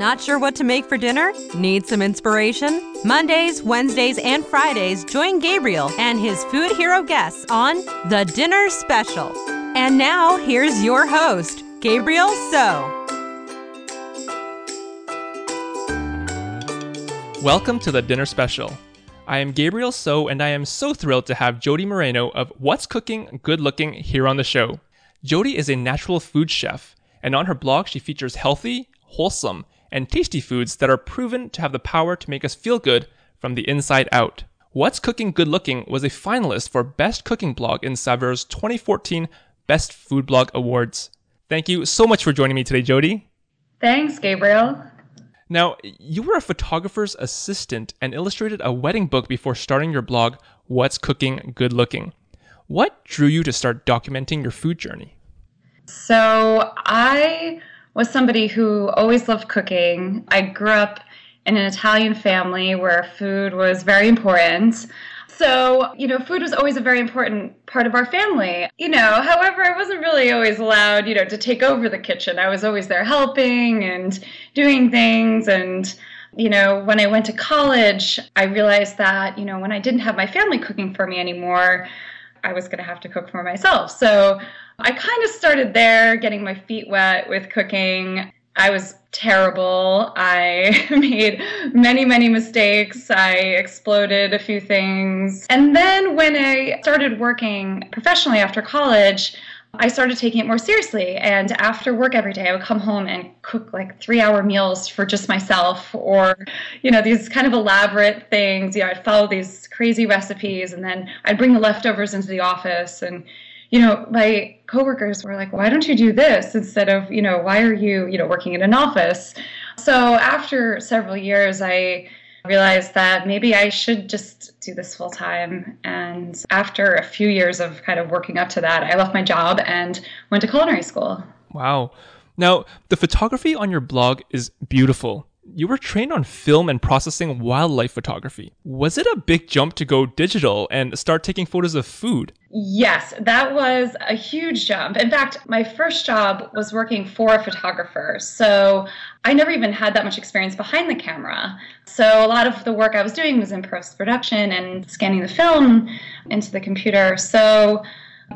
Not sure what to make for dinner? Need some inspiration? Mondays, Wednesdays, and Fridays, join Gabriel and his food hero guests on The Dinner Special. And now, here's your host, Gabriel So. Welcome to The Dinner Special. I am Gabriel So, and I am so thrilled to have Jodi Moreno of What's Cooking Good Looking here on the show. Jodi is a natural food chef, and on her blog, she features healthy, wholesome, and tasty foods that are proven to have the power to make us feel good from the inside out. What's Cooking Good Looking was a finalist for Best Cooking Blog in Saveurs 2014 Best Food Blog Awards. Thank you so much for joining me today, Jodi. Thanks, Gabriel. Now, you were a photographer's assistant and illustrated a wedding book before starting your blog, What's Cooking Good Looking. What drew you to start documenting your food journey? So, I was somebody who always loved cooking. I grew up in an Italian family where food was very important. So, you know, food was always a very important part of our family. You know, however, I wasn't really always allowed, you know, to take over the kitchen. I was always there helping and doing things and you know, when I went to college, I realized that, you know, when I didn't have my family cooking for me anymore, I was going to have to cook for myself. So I kind of started there, getting my feet wet with cooking. I was terrible. I made many, many mistakes. I exploded a few things. And then when I started working professionally after college, I started taking it more seriously. And after work every day, I would come home and cook like three hour meals for just myself or, you know, these kind of elaborate things. You know, I'd follow these crazy recipes and then I'd bring the leftovers into the office and you know, my coworkers were like, why don't you do this instead of, you know, why are you, you know, working in an office? So after several years, I realized that maybe I should just do this full time. And after a few years of kind of working up to that, I left my job and went to culinary school. Wow. Now, the photography on your blog is beautiful you were trained on film and processing wildlife photography. Was it a big jump to go digital and start taking photos of food? Yes, that was a huge jump. In fact, my first job was working for a photographer. So I never even had that much experience behind the camera. So a lot of the work I was doing was in post production and scanning the film into the computer. So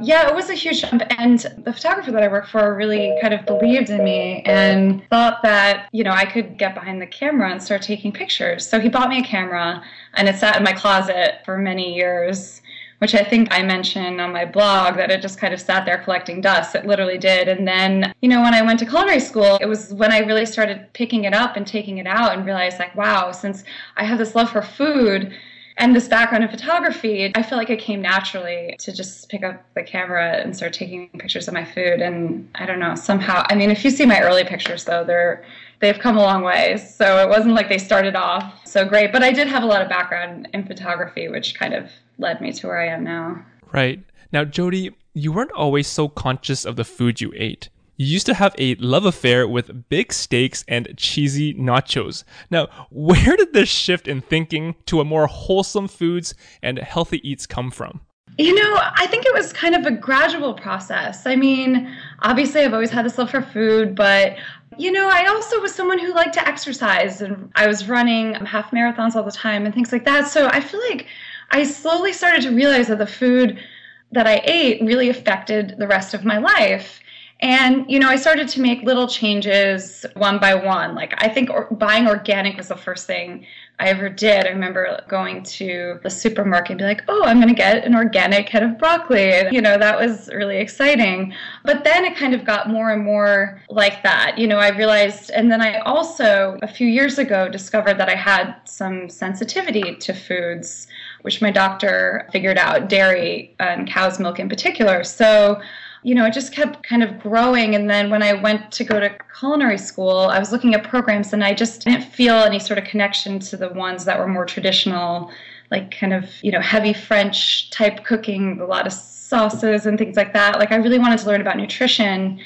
yeah, it was a huge jump. And the photographer that I work for really kind of believed in me and thought that, you know, I could get behind the camera and start taking pictures. So he bought me a camera and it sat in my closet for many years, which I think I mentioned on my blog that it just kind of sat there collecting dust. It literally did. And then, you know, when I went to culinary school, it was when I really started picking it up and taking it out and realized, like, wow, since I have this love for food, and this background in photography, I feel like it came naturally to just pick up the camera and start taking pictures of my food. And I don't know, somehow, I mean, if you see my early pictures though, they're they've come a long way. So it wasn't like they started off so great, but I did have a lot of background in photography, which kind of led me to where I am now. Right. Now, Jodi, you weren't always so conscious of the food you ate. You used to have a love affair with big steaks and cheesy nachos. Now, where did this shift in thinking to a more wholesome foods and healthy eats come from? You know, I think it was kind of a gradual process. I mean, obviously, I've always had this love for food, but you know, I also was someone who liked to exercise and I was running half marathons all the time and things like that. So I feel like I slowly started to realize that the food that I ate really affected the rest of my life. And, you know, I started to make little changes one by one. Like, I think or, buying organic was the first thing I ever did. I remember going to the supermarket and be like, oh, I'm going to get an organic head of broccoli. And, you know, that was really exciting. But then it kind of got more and more like that. You know, I realized, and then I also, a few years ago, discovered that I had some sensitivity to foods, which my doctor figured out, dairy and cow's milk in particular. So, you know, it just kept kind of growing. And then when I went to go to culinary school, I was looking at programs and I just didn't feel any sort of connection to the ones that were more traditional, like kind of, you know, heavy French type cooking, a lot of sauces and things like that. Like I really wanted to learn about nutrition.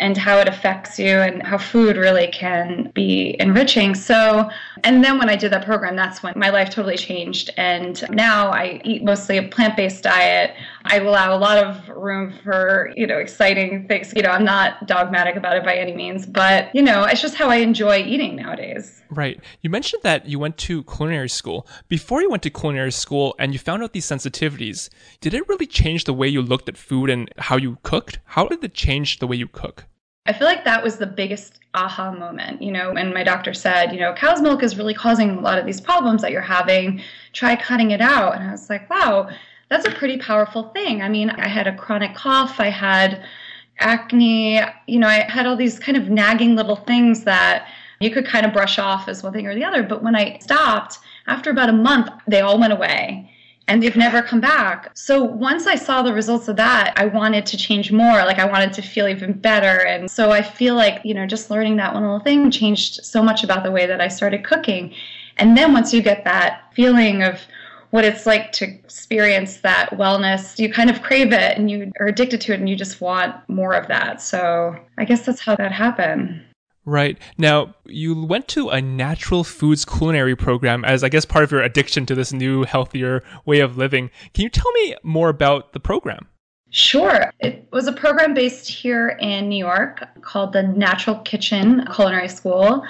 And how it affects you and how food really can be enriching. So, and then when I did that program, that's when my life totally changed. And now I eat mostly a plant based diet. I allow a lot of room for, you know, exciting things. You know, I'm not dogmatic about it by any means, but, you know, it's just how I enjoy eating nowadays. Right. You mentioned that you went to culinary school. Before you went to culinary school and you found out these sensitivities, did it really change the way you looked at food and how you cooked? How did it change the way you cook? I feel like that was the biggest aha moment, you know, when my doctor said, you know, cow's milk is really causing a lot of these problems that you're having. Try cutting it out. And I was like, wow, that's a pretty powerful thing. I mean, I had a chronic cough, I had acne, you know, I had all these kind of nagging little things that you could kind of brush off as one thing or the other. But when I stopped, after about a month, they all went away and they've never come back. So once I saw the results of that, I wanted to change more. Like I wanted to feel even better. And so I feel like, you know, just learning that one little thing changed so much about the way that I started cooking. And then once you get that feeling of what it's like to experience that wellness, you kind of crave it and you are addicted to it and you just want more of that. So I guess that's how that happened. Right. Now, you went to a natural foods culinary program as, I guess, part of your addiction to this new, healthier way of living. Can you tell me more about the program? Sure. It was a program based here in New York called the Natural Kitchen Culinary School.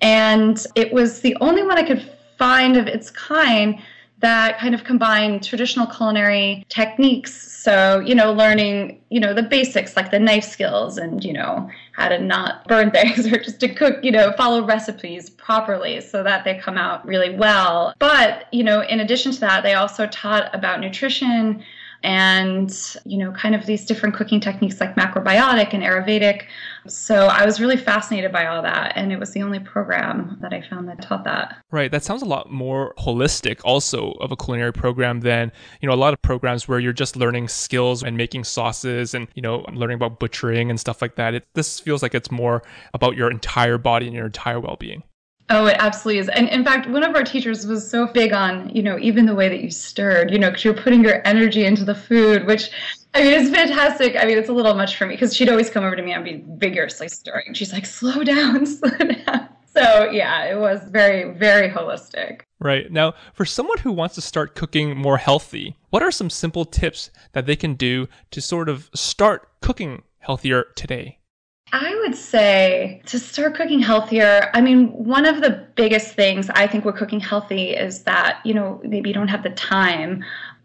And it was the only one I could find of its kind that kind of combined traditional culinary techniques so, you know, learning, you know, the basics like the knife skills and, you know, how to not burn things or just to cook, you know, follow recipes properly so that they come out really well. But, you know, in addition to that, they also taught about nutrition and you know kind of these different cooking techniques like macrobiotic and ayurvedic so i was really fascinated by all that and it was the only program that i found that taught that. Right that sounds a lot more holistic also of a culinary program than you know a lot of programs where you're just learning skills and making sauces and you know learning about butchering and stuff like that. It, this feels like it's more about your entire body and your entire well-being Oh, it absolutely is. And in fact, one of our teachers was so big on, you know, even the way that you stirred, you know, because you're putting your energy into the food, which I mean, it's fantastic. I mean, it's a little much for me because she'd always come over to me and be vigorously stirring. She's like, slow down, slow down. So, yeah, it was very, very holistic. Right. Now, for someone who wants to start cooking more healthy, what are some simple tips that they can do to sort of start cooking healthier today? I would say to start cooking healthier, I mean, one of the biggest things I think with cooking healthy is that, you know, maybe you don't have the time.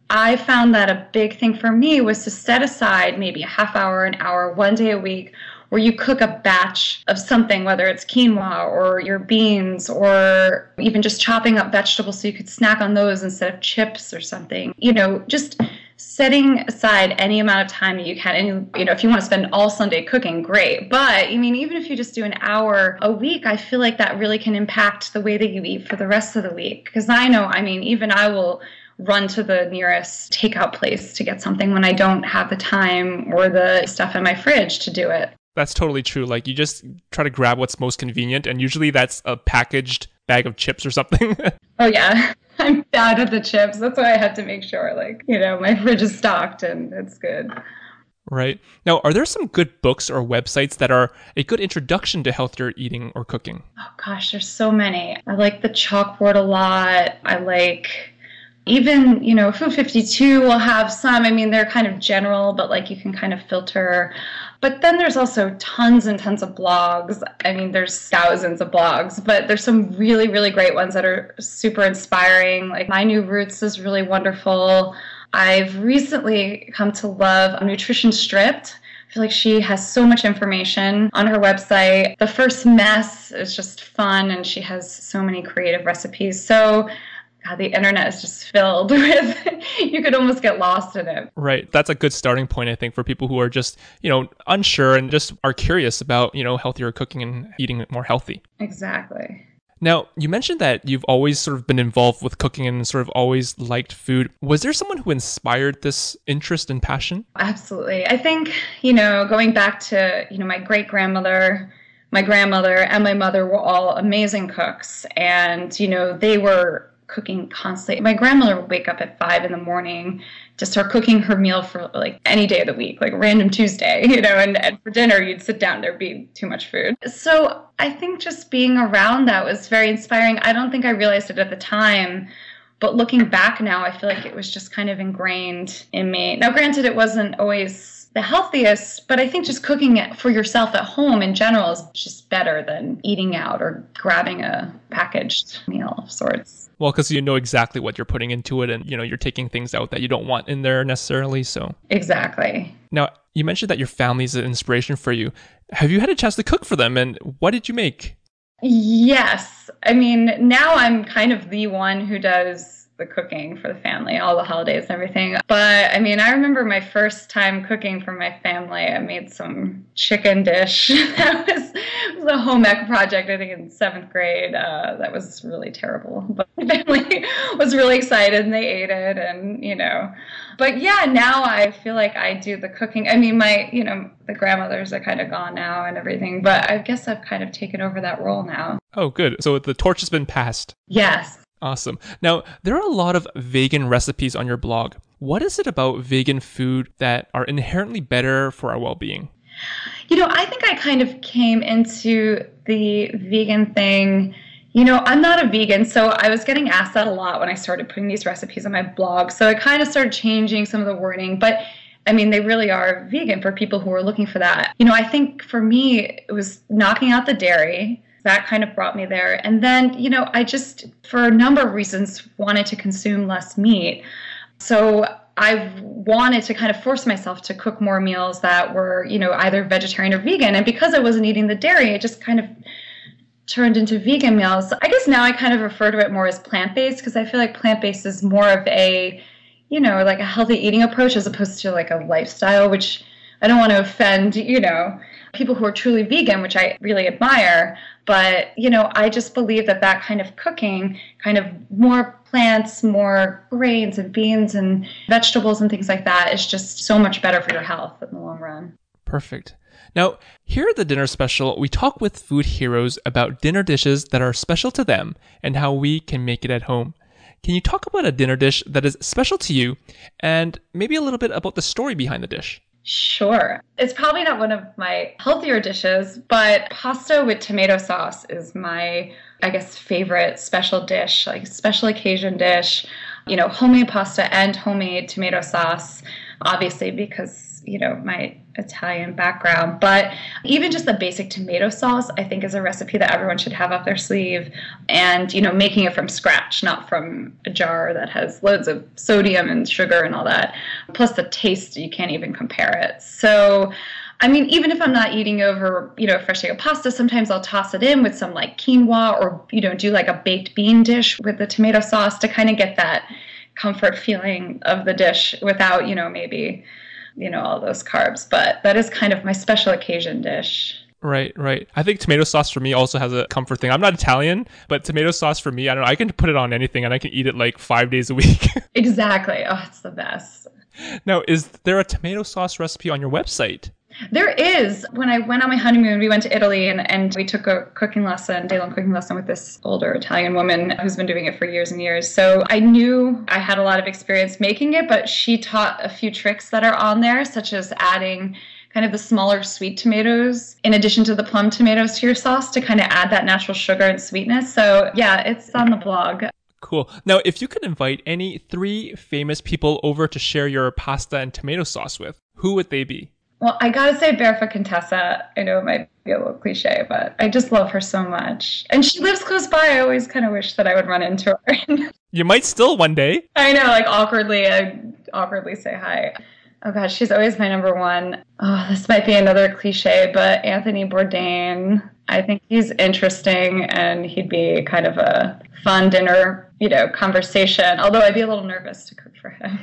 I found that a big thing for me was to set aside maybe a half hour, an hour, one day a week where you cook a batch of something, whether it's quinoa or your beans or even just chopping up vegetables so you could snack on those instead of chips or something. You know, just setting aside any amount of time that you can and you know if you want to spend all sunday cooking great. But i mean even if you just do an hour a week i feel like that really can impact the way that you eat for the rest of the week. Because i know i mean even i will run to the nearest takeout place to get something when i don't have the time or the stuff in my fridge to do it. That's totally true. Like you just try to grab what's most convenient and usually that's a packaged bag of chips or something oh yeah I'm bad with the chips. That's why I have to make sure, like, you know, my fridge is stocked and it's good. Right. Now, are there some good books or websites that are a good introduction to healthier eating or cooking? Oh, gosh, there's so many. I like the chalkboard a lot. I like even, you know, Food 52 will have some. I mean, they're kind of general, but like you can kind of filter. But then there's also tons and tons of blogs. I mean, there's thousands of blogs, but there's some really, really great ones that are super inspiring. Like My New Roots is really wonderful. I've recently come to love Nutrition Stripped. I feel like she has so much information on her website. The First Mess is just fun, and she has so many creative recipes. So God, the internet is just filled with you could almost get lost in it. Right. That's a good starting point, I think, for people who are just, you know, unsure and just are curious about, you know, healthier cooking and eating more healthy. Exactly. Now, you mentioned that you've always sort of been involved with cooking and sort of always liked food. Was there someone who inspired this interest and passion? Absolutely. I think, you know, going back to, you know, my great grandmother, my grandmother, and my mother were all amazing cooks. And, you know, they were cooking constantly. My grandmother would wake up at five in the morning to start cooking her meal for like any day of the week, like random Tuesday, you know, and, and for dinner you'd sit down, there'd be too much food. So I think just being around that was very inspiring. I don't think I realized it at the time. But looking back now, I feel like it was just kind of ingrained in me. Now, granted, it wasn't always the healthiest, but I think just cooking it for yourself at home in general is just better than eating out or grabbing a packaged meal of sorts. Well, because you know exactly what you're putting into it, and you know you're taking things out that you don't want in there necessarily. So exactly. Now you mentioned that your family is an inspiration for you. Have you had a chance to cook for them, and what did you make? Yes, I mean now I'm kind of the one who does the cooking for the family, all the holidays and everything. But I mean, I remember my first time cooking for my family. I made some chicken dish. that was, was a home ec project, I think, in seventh grade. Uh, that was really terrible. But my family was really excited and they ate it. And, you know, but yeah, now I feel like I do the cooking. I mean, my, you know, the grandmothers are kind of gone now and everything, but I guess I've kind of taken over that role now. Oh, good. So the torch has been passed. Yes. Awesome. Now, there are a lot of vegan recipes on your blog. What is it about vegan food that are inherently better for our well being? You know, I think I kind of came into the vegan thing. You know, I'm not a vegan, so I was getting asked that a lot when I started putting these recipes on my blog. So I kind of started changing some of the wording, but I mean, they really are vegan for people who are looking for that. You know, I think for me, it was knocking out the dairy that kind of brought me there. And then, you know, I just, for a number of reasons, wanted to consume less meat. So I wanted to kind of force myself to cook more meals that were, you know, either vegetarian or vegan. And because I wasn't eating the dairy, it just kind of turned into vegan meals. I guess now I kind of refer to it more as plant based because I feel like plant based is more of a, you know, like a healthy eating approach as opposed to like a lifestyle, which I don't want to offend, you know, people who are truly vegan, which I really admire. But, you know, I just believe that that kind of cooking, kind of more plants, more grains and beans and vegetables and things like that is just so much better for your health in the long run. Perfect. Now, here at the Dinner Special, we talk with food heroes about dinner dishes that are special to them and how we can make it at home. Can you talk about a dinner dish that is special to you and maybe a little bit about the story behind the dish? Sure. It's probably not one of my healthier dishes, but pasta with tomato sauce is my, I guess, favorite special dish, like special occasion dish. You know, homemade pasta and homemade tomato sauce, obviously, because you know, my Italian background. But even just the basic tomato sauce, I think is a recipe that everyone should have up their sleeve. And, you know, making it from scratch, not from a jar that has loads of sodium and sugar and all that. Plus the taste, you can't even compare it. So, I mean, even if I'm not eating over, you know, fresh egg pasta, sometimes I'll toss it in with some like quinoa or, you know, do like a baked bean dish with the tomato sauce to kind of get that comfort feeling of the dish without, you know, maybe you know all those carbs but that is kind of my special occasion dish Right, right. I think tomato sauce for me also has a comfort thing. I'm not Italian, but tomato sauce for me, I don't know, I can put it on anything and I can eat it like five days a week. exactly. Oh, it's the best. Now, is there a tomato sauce recipe on your website? There is. When I went on my honeymoon, we went to Italy and, and we took a cooking lesson, day long cooking lesson with this older Italian woman who's been doing it for years and years. So I knew I had a lot of experience making it, but she taught a few tricks that are on there, such as adding kind of the smaller sweet tomatoes in addition to the plum tomatoes to your sauce to kind of add that natural sugar and sweetness. So yeah, it's on the blog. Cool. Now, if you could invite any three famous people over to share your pasta and tomato sauce with, who would they be? Well, I gotta say, Barefoot Contessa. I know it might be a little cliche, but I just love her so much. And she lives close by. I always kind of wish that I would run into her. you might still one day. I know, like awkwardly, I awkwardly say hi. Oh gosh, she's always my number one. Oh, this might be another cliche, but Anthony Bourdain. I think he's interesting and he'd be kind of a fun dinner, you know, conversation. Although I'd be a little nervous to cook for him.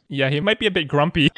yeah, he might be a bit grumpy.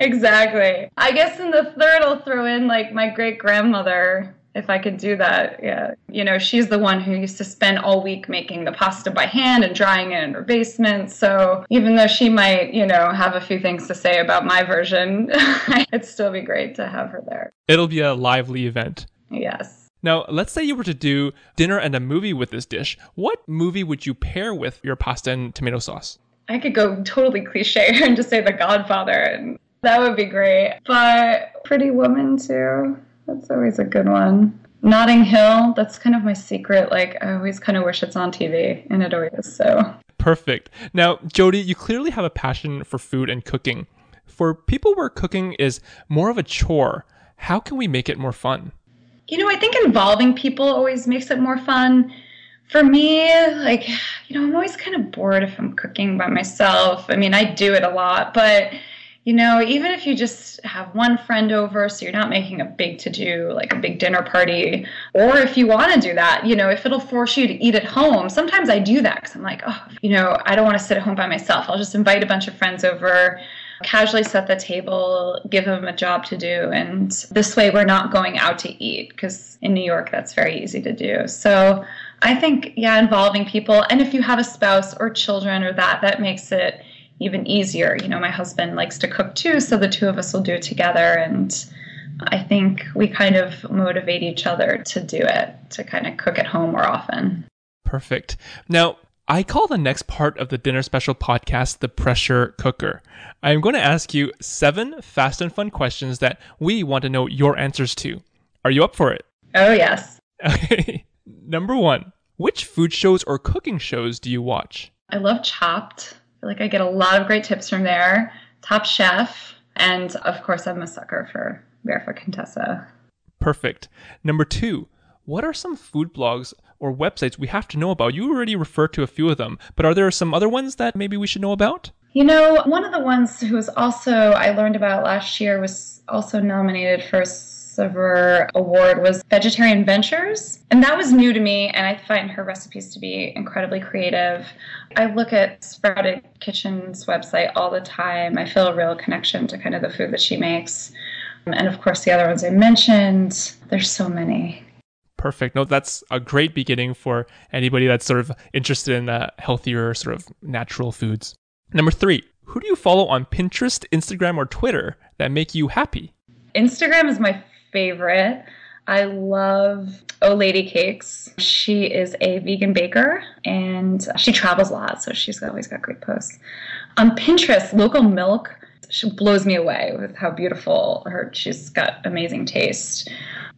exactly. I guess in the third, I'll throw in like my great grandmother. If I could do that, yeah. You know, she's the one who used to spend all week making the pasta by hand and drying it in her basement. So even though she might, you know, have a few things to say about my version, it'd still be great to have her there. It'll be a lively event. Yes. Now, let's say you were to do dinner and a movie with this dish. What movie would you pair with your pasta and tomato sauce? I could go totally cliche and just say The Godfather, and that would be great. But Pretty Woman, too. That's always a good one. Notting Hill, that's kind of my secret. Like, I always kind of wish it's on TV, and it always is. So Perfect. Now, Jodi, you clearly have a passion for food and cooking. For people where cooking is more of a chore, how can we make it more fun? You know, I think involving people always makes it more fun. For me, like, you know, I'm always kind of bored if I'm cooking by myself. I mean, I do it a lot, but you know, even if you just have one friend over, so you're not making a big to do, like a big dinner party, or if you want to do that, you know, if it'll force you to eat at home, sometimes I do that because I'm like, oh, you know, I don't want to sit at home by myself. I'll just invite a bunch of friends over, casually set the table, give them a job to do. And this way, we're not going out to eat because in New York, that's very easy to do. So I think, yeah, involving people. And if you have a spouse or children or that, that makes it even easier. You know, my husband likes to cook too, so the two of us will do it together. And I think we kind of motivate each other to do it, to kind of cook at home more often. Perfect. Now, I call the next part of the Dinner Special podcast the pressure cooker. I'm going to ask you seven fast and fun questions that we want to know your answers to. Are you up for it? Oh, yes. Okay. Number one, which food shows or cooking shows do you watch? I love Chopped feel like I get a lot of great tips from there. Top Chef, and of course, I'm a sucker for Barefoot Contessa. Perfect. Number two, what are some food blogs or websites we have to know about? You already referred to a few of them, but are there some other ones that maybe we should know about? You know, one of the ones who was also I learned about last year was also nominated for a Saveur Award was Vegetarian Ventures. And that was new to me, and I find her recipes to be incredibly creative. I look at Sprouted Kitchen's website all the time. I feel a real connection to kind of the food that she makes. And of course, the other ones I mentioned, there's so many. Perfect. No, that's a great beginning for anybody that's sort of interested in uh, healthier, sort of natural foods. Number three, who do you follow on Pinterest, Instagram, or Twitter that make you happy? Instagram is my favorite. I love Oh Lady Cakes. She is a vegan baker and she travels a lot, so she's always got great posts. On Pinterest, Local Milk, she blows me away with how beautiful her. She's got amazing taste.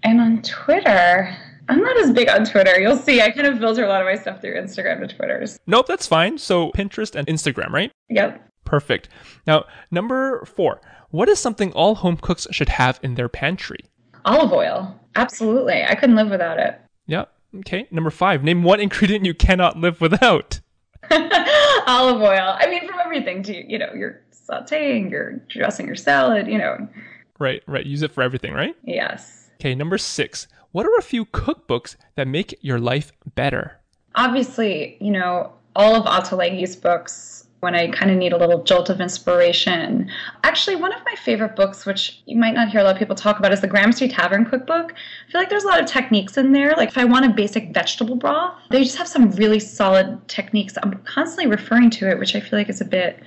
And on Twitter, I'm not as big on Twitter. You'll see, I kind of filter a lot of my stuff through Instagram to Twitters. Nope, that's fine. So Pinterest and Instagram, right? Yep. Perfect. Now, number four, what is something all home cooks should have in their pantry? Olive oil. Absolutely. I couldn't live without it. Yep. Okay. Number five. Name one ingredient you cannot live without. Olive oil. I mean, from everything to, you know, you're sauteing, you're dressing your salad, you know. Right, right. Use it for everything, right? Yes. Okay. Number six. What are a few cookbooks that make your life better? Obviously, you know, all of Ottolenghi's books when I kind of need a little jolt of inspiration. Actually, one of my favorite books, which you might not hear a lot of people talk about, is the Gramercy Tavern Cookbook. I feel like there's a lot of techniques in there. Like if I want a basic vegetable broth, they just have some really solid techniques. I'm constantly referring to it, which I feel like is a bit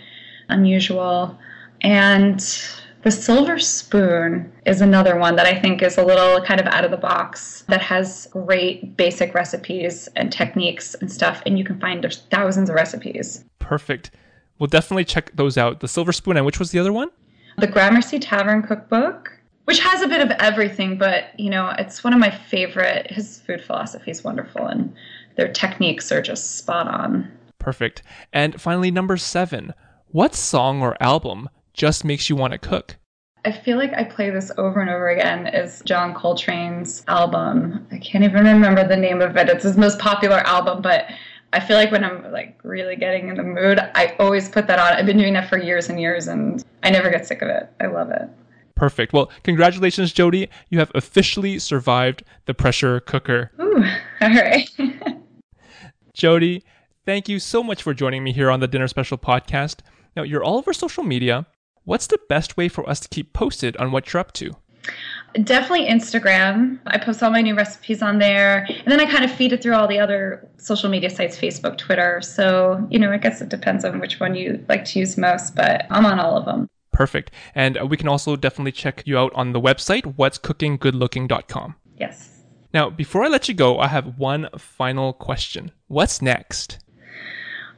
unusual. And the silver spoon is another one that I think is a little kind of out of the box that has great basic recipes and techniques and stuff, and you can find there's thousands of recipes. Perfect. We'll definitely check those out. The silver spoon, and which was the other one? The Gramercy Tavern Cookbook, which has a bit of everything, but you know, it's one of my favorite. His food philosophy is wonderful, and their techniques are just spot on. Perfect. And finally, number seven. What song or album just makes you want to cook? I feel like I play this over and over again is John Coltrane's album. I can't even remember the name of it. It's his most popular album, but I feel like when I'm like really getting in the mood, I always put that on. I've been doing that for years and years and I never get sick of it. I love it. Perfect. Well, congratulations, Jodi. You have officially survived the pressure cooker. Ooh, all right. Jodi, thank you so much for joining me here on the Dinner Special podcast. Now, you're all over social media. What's the best way for us to keep posted on what you're up to? Definitely Instagram. I post all my new recipes on there. And then I kind of feed it through all the other social media sites Facebook, Twitter. So, you know, I guess it depends on which one you like to use most, but I'm on all of them. Perfect. And uh, we can also definitely check you out on the website, what'scookinggoodlooking.com. Yes. Now, before I let you go, I have one final question. What's next?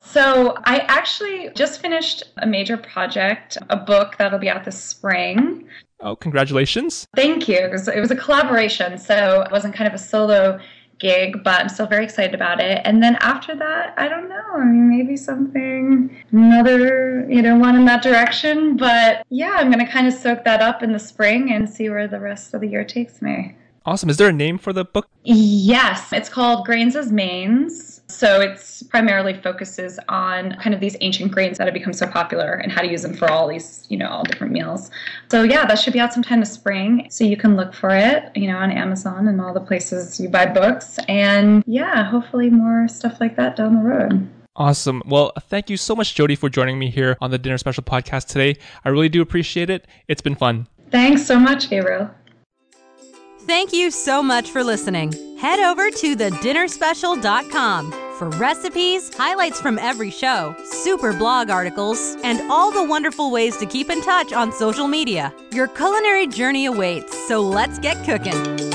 So, I actually just finished a major project, a book that'll be out this spring. Oh, congratulations. Thank you. It was, it was a collaboration, so it wasn't kind of a solo gig, but I'm still very excited about it. And then after that, I don't know. I mean, maybe something, another, you know, one in that direction. But yeah, I'm going to kind of soak that up in the spring and see where the rest of the year takes me. Awesome. Is there a name for the book? Yes, it's called Grains as Mains. So it's primarily focuses on kind of these ancient grains that have become so popular and how to use them for all these, you know, all different meals. So yeah, that should be out sometime this spring. So you can look for it, you know, on Amazon and all the places you buy books. And yeah, hopefully more stuff like that down the road. Awesome. Well, thank you so much, Jodi, for joining me here on the Dinner Special podcast today. I really do appreciate it. It's been fun. Thanks so much, Gabriel. Thank you so much for listening. Head over to thedinnerspecial.com for recipes, highlights from every show, super blog articles, and all the wonderful ways to keep in touch on social media. Your culinary journey awaits, so let's get cooking.